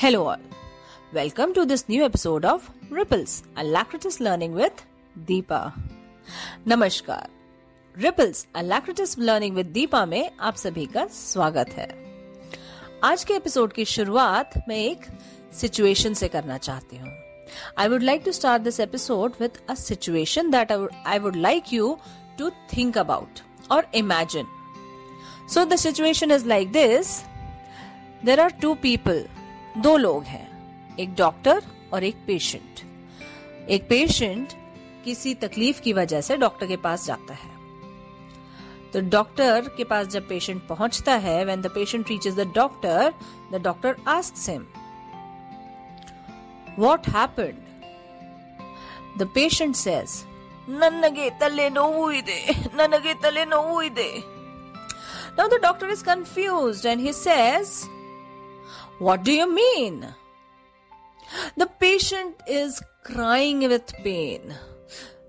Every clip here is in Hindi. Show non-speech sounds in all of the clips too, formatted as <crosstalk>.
Hello, all. Welcome to this new episode of Ripples, Alacritus Learning with Deepa. नमस्कार रिपल्स अलाक्रिटिस लर्निंग विद दीपा में आप सभी का स्वागत है। आज के एपिसोड की शुरुआत मैं एक सिचुएशन से करना चाहती हूँ। I would like to start this episode with a situation that I would like you to think about और imagine so the situation is like this there are two people दो लोग हैं एक डॉक्टर और एक पेशेंट एक पेशेंट किसी तकलीफ की वजह से डॉक्टर के पास जाता है तो डॉक्टर के पास जब पेशेंट पहुंचता है when the patient reaches the doctor the doctor asks him what happened the patient says ನನಗೆ ತಲೆ ನೋವು ಇದೆ ನನಗೆ ತಲೆ ನೋವು ಇದೆ Now the doctor is confused and he says, What do you mean? The patient is crying with pain.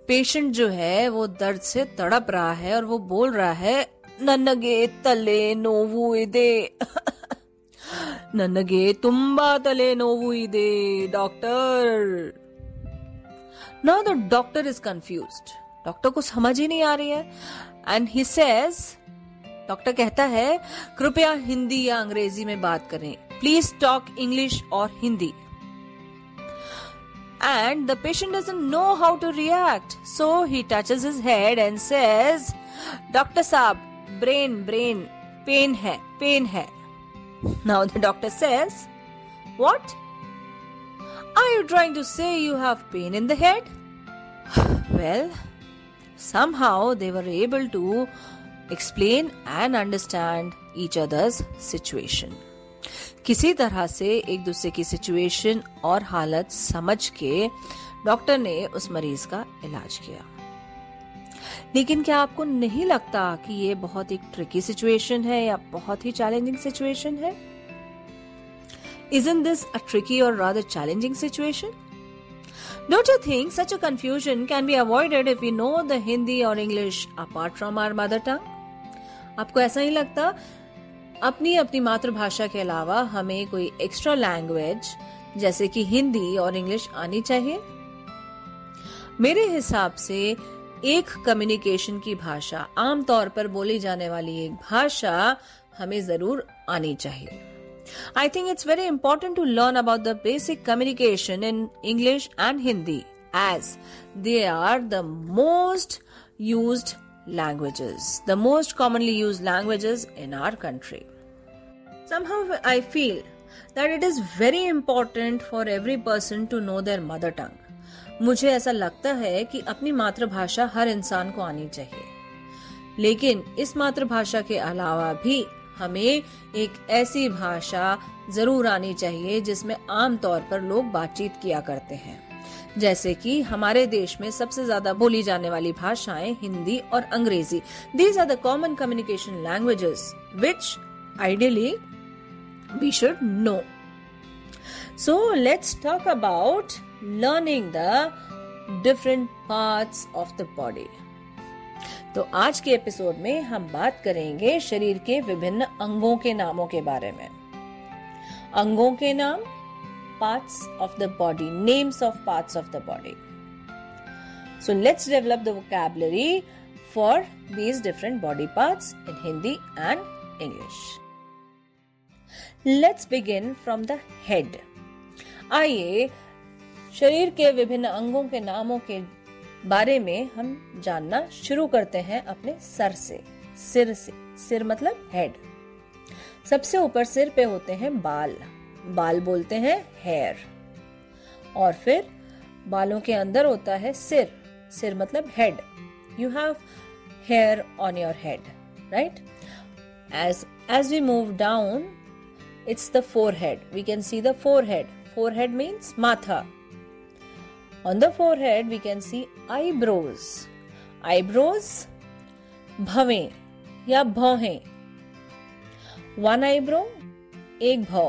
Patient जो है वो दर्द से तड़प रहा है और वो बोल रहा है ನನಗೆ ತಲೆ ನೋವು ಇದೆ <laughs> ನನಗೆ ತುಂಬಾ ತಲೆ ನೋವು ಇದೆ doctor Now the doctor is confused. Doctor को समझ ही नहीं आ रही है एंड ही सेज डॉक्टर कहता है कृपया हिंदी या अंग्रेजी में बात करें Please talk English or Hindi. And the patient doesn't know how to react. So he touches his head and says, Doctor Saab, brain, brain, pain hai, pain hai. Now the doctor says, What? Are you trying to say you have pain in the head? well, somehow they were able to explain and understand each other's situation. किसी तरह से एक दूसरे की सिचुएशन और हालत समझ के डॉक्टर ने उस मरीज़ का इलाज किया लेकिन क्या आपको नहीं लगता कि ये बहुत एक ट्रिकी सिचुएशन है या बहुत ही चैलेंजिंग सिचुएशन है Isn't this a tricky or rather challenging situation? Don't you think such a confusion can be avoided if we know the Hindi or English apart from our mother tongue? आपको ऐसा नहीं लगता अपनी अपनी मातृभाषा के अलावा हमें कोई एक्स्ट्रा लैंग्वेज जैसे कि हिंदी और इंग्लिश आनी चाहिए? मेरे हिसाब से एक कम्युनिकेशन की भाषा आमतौर पर बोली जाने वाली एक भाषा हमें ज़रूर आनी चाहिए। I think it's very important to learn about the basic communication in English and Hindi as they are the most use languages, the most commonly used languages in our country. Somehow I feel that it is very important for every person to know their mother tongue. मुझे ऐसा लगता है कि अपनी मातृभाषा हर इंसान को आनी चाहिए लेकिन इस मातृभाषा के अलावा भी हमें एक ऐसी भाषा ज़रूर आनी चाहिए जिसमें आमतौर पर लोग बातचीत किया करते हैं जैसे कि हमारे देश में सबसे ज़्यादा बोली जाने वाली भाषाएँ हिंदी और अंग्रेज़ी। These are the common communication languages which ideally we should know so let's talk about learning the different parts of the body तो आज के एपिसोड में हम बात करेंगे शरीर के विभिन्न अंगों के नामों के बारे में। अंगों के नाम parts of the body names of parts of the body so let's develop the vocabulary for these different body parts in Hindi and English let's begin from the head आइए, शरीर के विभिन्न अंगों के नामों के बारे में हम जानना शुरू करते हैं अपने सर से। सिर से। सिर मतलब हेड सबसे ऊपर सिर पे होते हैं बाल। बाल बोलते हैं हेयर और फिर बालों के अंदर होता है सिर. सिर मतलब head you have hair on your head right as as we move down it's the forehead we can see the forehead forehead means माथा. On the forehead, we can see eyebrows. Eyebrows, भवे या भौहें. वन आईब्रो एक भौ.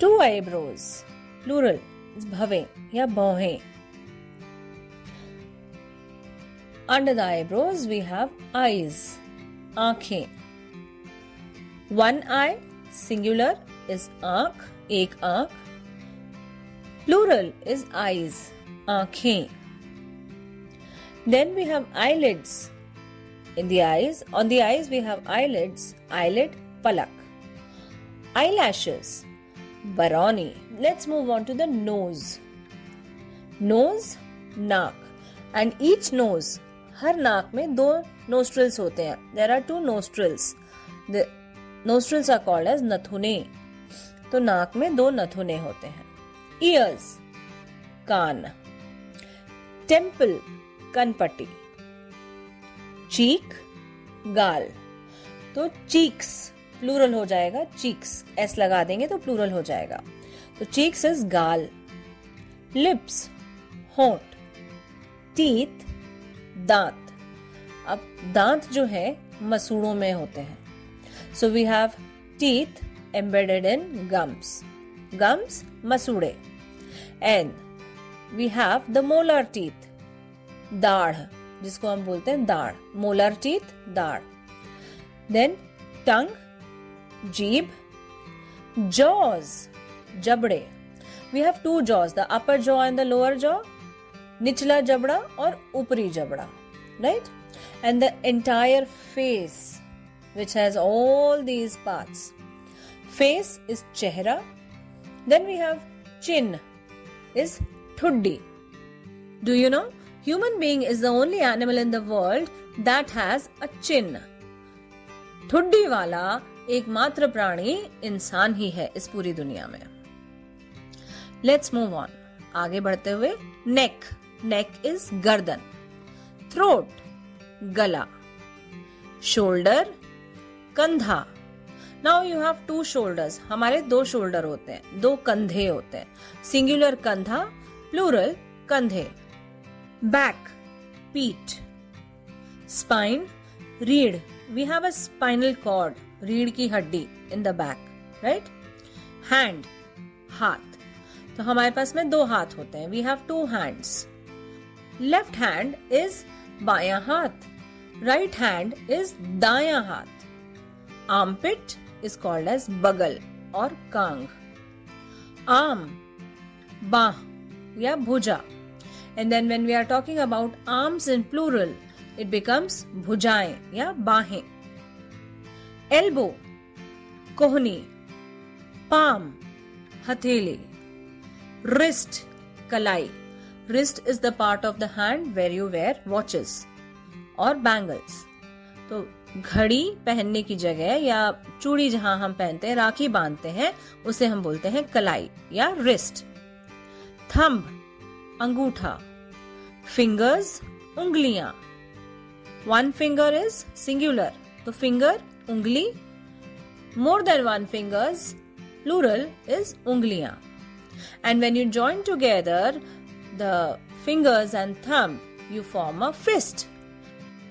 टू आईब्रोज प्लूरल भवे या भौहें under the eyebrows we have eyes आंखें वन आई सिंगुलर is आंख एक आंख plural is eyes आंखें then we have eyelids in the eyes on the eyes we have eyelids eyelid palak eyelashes baroni. Let's move on to the nose. Nose naak and each nose, हर नाक में दो नोस्ट्रिल्स होते हैं. There are two nostrils nostrils are called as नथुने तो नाक में दो नथुने होते हैं. ईयर्स कान. टेंपल कनपट्टी. चीक गाल. तो चीक्स प्लूरल हो जाएगा, चीक्स, एस लगा देंगे तो प्लूरल हो जाएगा। तो चीक्स इज़ गाल, लिप्स, होंठ, टीथ, दांत। अब दांत जो है, मसूड़ों में होते हैं। So we have teeth embedded in gums gums मसूड़े। And we have the molar teeth दाढ़, जिसको हम बोलते हैं दाढ़। मोलर टीथ दाढ़। Then tongue Jib, jaws, jabde. We have two jaws, the upper jaw and the lower jaw, nichla jabda or upri jabda, right? And the entire face, which has all these parts. Face is chehra. Then we have chin is thuddi. Do you know? Human being is the only animal in the world that has a chin. Thuddi wala एकमात्र प्राणी इंसान ही है इस पूरी दुनिया में। लेट्स मूव ऑन आगे बढ़ते हुए नेक नेक इज़ गर्दन। थ्रोट गला। शोल्डर कंधा। Now you have two shoulders हमारे दो शोल्डर होते हैं। दो कंधे होते हैं। सिंगुलर कंधा प्लूरल कंधे। बैक पीठ स्पाइन रीढ़ we have a spinal cord रीढ़ की हड्डी in the back right hand हाथ। तो हमारे पास में दो हाथ होते हैं। We have two hands left hand is बाया हाथ। राइट हैंड इज़ दाया हाथ। आर्मपिट इज़ कॉल्ड एज बगल और कांग। आर्म बाह या भुजा। And then when we are talking about arms in plural it becomes भुजाएँ या बाहें। एल्बो कोहनी पाम हथेली रिस्ट कलाई wrist is the part of the hand where you wear watches और बैंगल्स तो घड़ी पहनने की जगह या चूड़ी जहाँ हम पहनते हैं, राखी बांधते हैं, उसे हम बोलते हैं कलाई या रिस्ट थंब, अंगूठा. फिंगर्स उंगलियाँ. वन फिंगर इज़ सिंगुलर तो फिंगर उंगली more than one fingers plural is उंगलियाँ. And when you join together the fingers and thumb, you form a fist.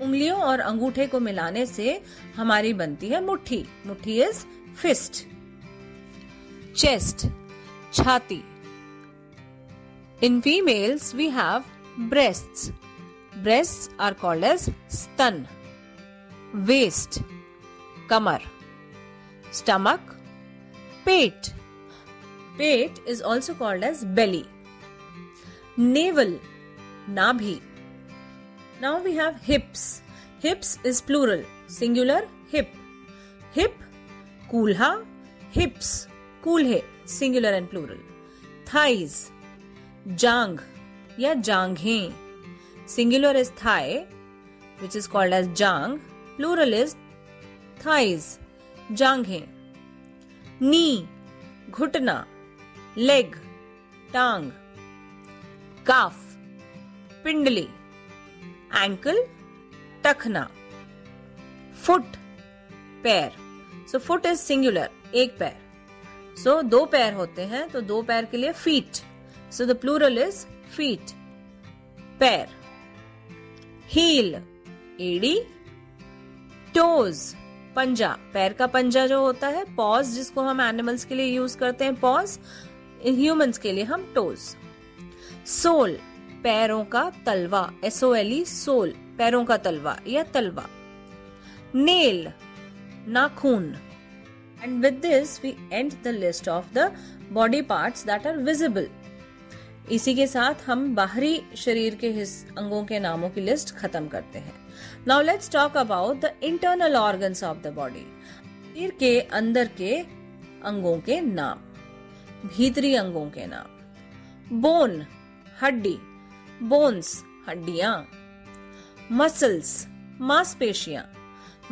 उंगलियों और अंगूठे को मिलाने से हमारी बनती है मुट्ठी. मुट्ठी इज़ फिस्ट चेस्ट छाती. In females we have breasts breasts are called as स्तन वेस्ट कमर, स्टमक, पेट। पेट is also called as belly navel नाभि। Now we have hips hips is plural singular hip hip कूल्हा hips कूल्हे सिंगुलर एंड प्लूरल थाइज जांग या जांघे singular is thigh which is called as Jang plural is thighs जांघें। नी घुटना लेग टांग। काफ पिंडली। एंकल टखना। फुट पैर। सो फुट इज़ सिंगुलर एक पैर। सो so, दो पैर होते हैं तो दो पैर के लिए feet so the plural is feet पैर। हील एडी। टोज पंजा पैर का पंजा जो होता है पॉज जिसको हम एनिमल्स के लिए यूज़ करते हैं पॉज ह्यूमंस के लिए हम टोज सोल पैरों का तलवा एसओ एल ई सोल पैरों का तलवा या तलवा. नेल नाखून. And with this, we end the list of the body parts that are visible. इसी के साथ हम बाहरी शरीर के हिस अंगों के नामों की लिस्ट खत्म करते हैं। Now let's talk about the internal organs of the body शरीर के अंदर के अंगों के नाम, भीतरी अंगों के नाम। बोन हड्डी बोन्स हड्डियाँ। मसल्स मांसपेशियाँ।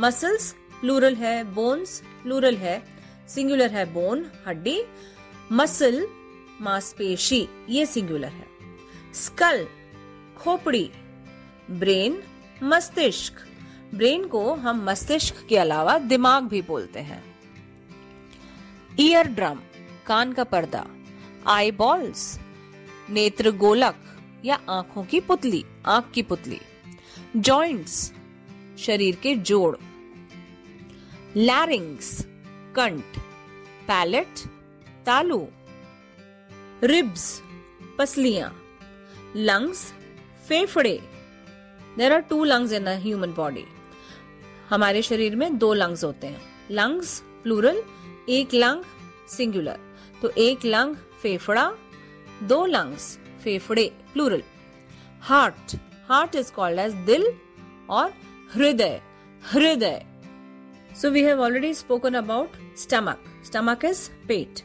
मसल्स प्लूरल है बोन्स प्लूरल है सिंगुलर है बोन हड्डी। मसल मांसपेशी, ये सिंगुलर है। स्कल खोपड़ी ब्रेन मस्तिष्क। ब्रेन को हम मस्तिष्क के अलावा दिमाग भी बोलते हैं। ईयर ड्रम कान का पर्दा। आई बॉल्स नेत्र गोलक या आँखों की पुतली, आँख की पुतली। जॉइंट्स शरीर के जोड़। लैरिंग्स कंठ। पैलेट तालू। रिब्स पसलियाँ लंग्स फेफड़े. There are two lungs in human body हमारे शरीर में दो लंग्स होते हैं. लंग्स प्लूरल एक लंग सिंगुलर तो एक लंग फेफड़ा. दो लंग्स फेफड़े plural heart heart is called as दिल और हृदय हृदय. So we have already spoken about stomach stomach is pet.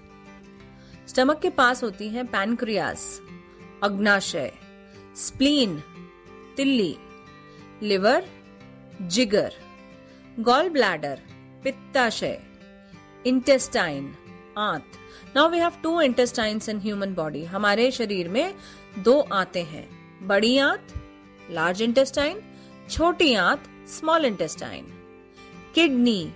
Stomach के पास होती है पैनक्रियास, अग्नाशय, स्प्लीन, तिल्ली, लिवर, जिगर गॉल ब्लैडर पित्ताशय इंटेस्टाइन आंत। Now we have two intestines in human body हमारे शरीर में दो आते हैं। बड़ी आंत लार्ज इंटेस्टाइन छोटी आंत स्मॉल इंटेस्टाइन किडनी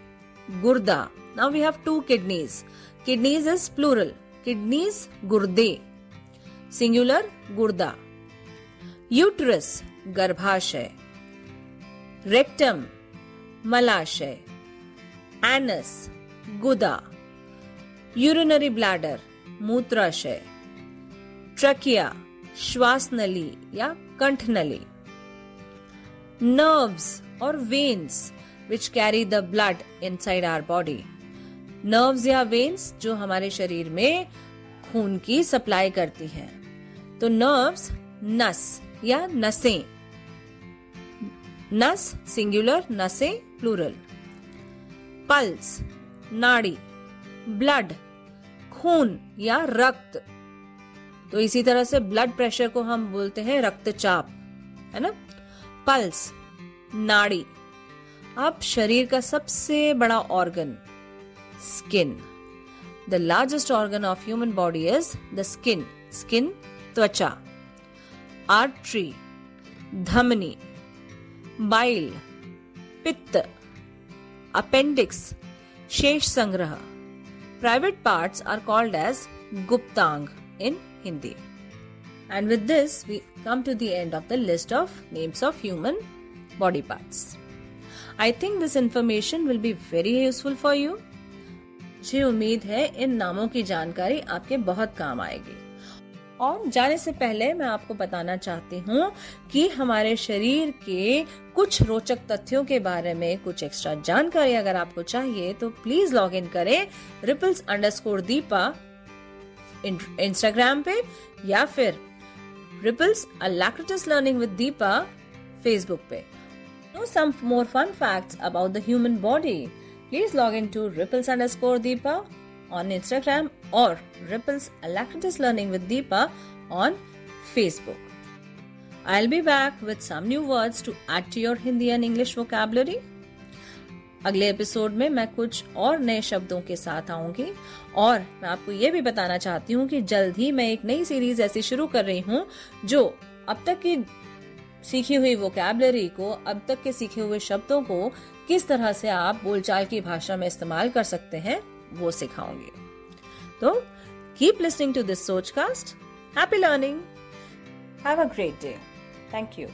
गुर्दा। Now we have two kidneys kidneys is plural kidneys गुर्दे सिंगुलर गुर्दा यूट्रस गर्भाशय रेक्टम मलाशय एनस गुदा यूरिनरी ब्लैडर मूत्राशय ट्रकिया श्वास नली या कंठ नली नर्व्स और veins which carry the blood inside our body nerves या वेन्स जो हमारे शरीर में खून की सप्लाई करती हैं। तो नर्व्स, नस या नसें। नस, सिंगुलर, नसें, प्लूरल। पल्स, नाड़ी, ब्लड, खून या रक्त। तो इसी तरह से ब्लड प्रेशर को हम बोलते हैं रक्तचाप, है ना? पल्स, नाड़ी। अब शरीर का सबसे बड़ा organ skin. The largest organ of human body is the skin. Skin, tvacha. Artery, dhamani, bile, pitta, appendix, shesh sangraha. Private parts are called as guptang in Hindi. And with this, we come to the end of the list of names of human body parts. I think this information will be very useful for you. मुझे उम्मीद है इन नामों की जानकारी आपके बहुत काम आएगी। और जाने से पहले मैं आपको बताना चाहती हूँ कि हमारे शरीर के कुछ रोचक तथ्यों के बारे में कुछ एक्स्ट्रा जानकारी अगर आपको चाहिए तो प्लीज़ लॉग इन करें रिपल्स अंडरस्कोर दीपा इंस्टाग्राम पे या फिर Ripples Alacritas learning with Deepa Facebook पे। Know some more fun facts about the human body please log in to Ripples underscore Deepa on Instagram और Ripples Alacritas learning with Deepa on Facebook I'll be back with some new words to add to your Hindi and English vocabulary अगले एपिसोड में मैं कुछ और नए शब्दों के साथ आऊँगी और मैं आपको ये भी बताना चाहती हूँ कि जल्द ही मैं एक नई सीरीज़ ऐसी शुरू कर रही हूँ जो अब तक की सीखी हुई वोकेबलरी को अब तक के सीखे हुए शब्दों को किस तरह से आप बोलचाल की भाषा में इस्तेमाल कर सकते हैं, वो सिखाऊँगी। तो कीप लिस्निंग टू दिस सोच cast happy learning have a great day thank you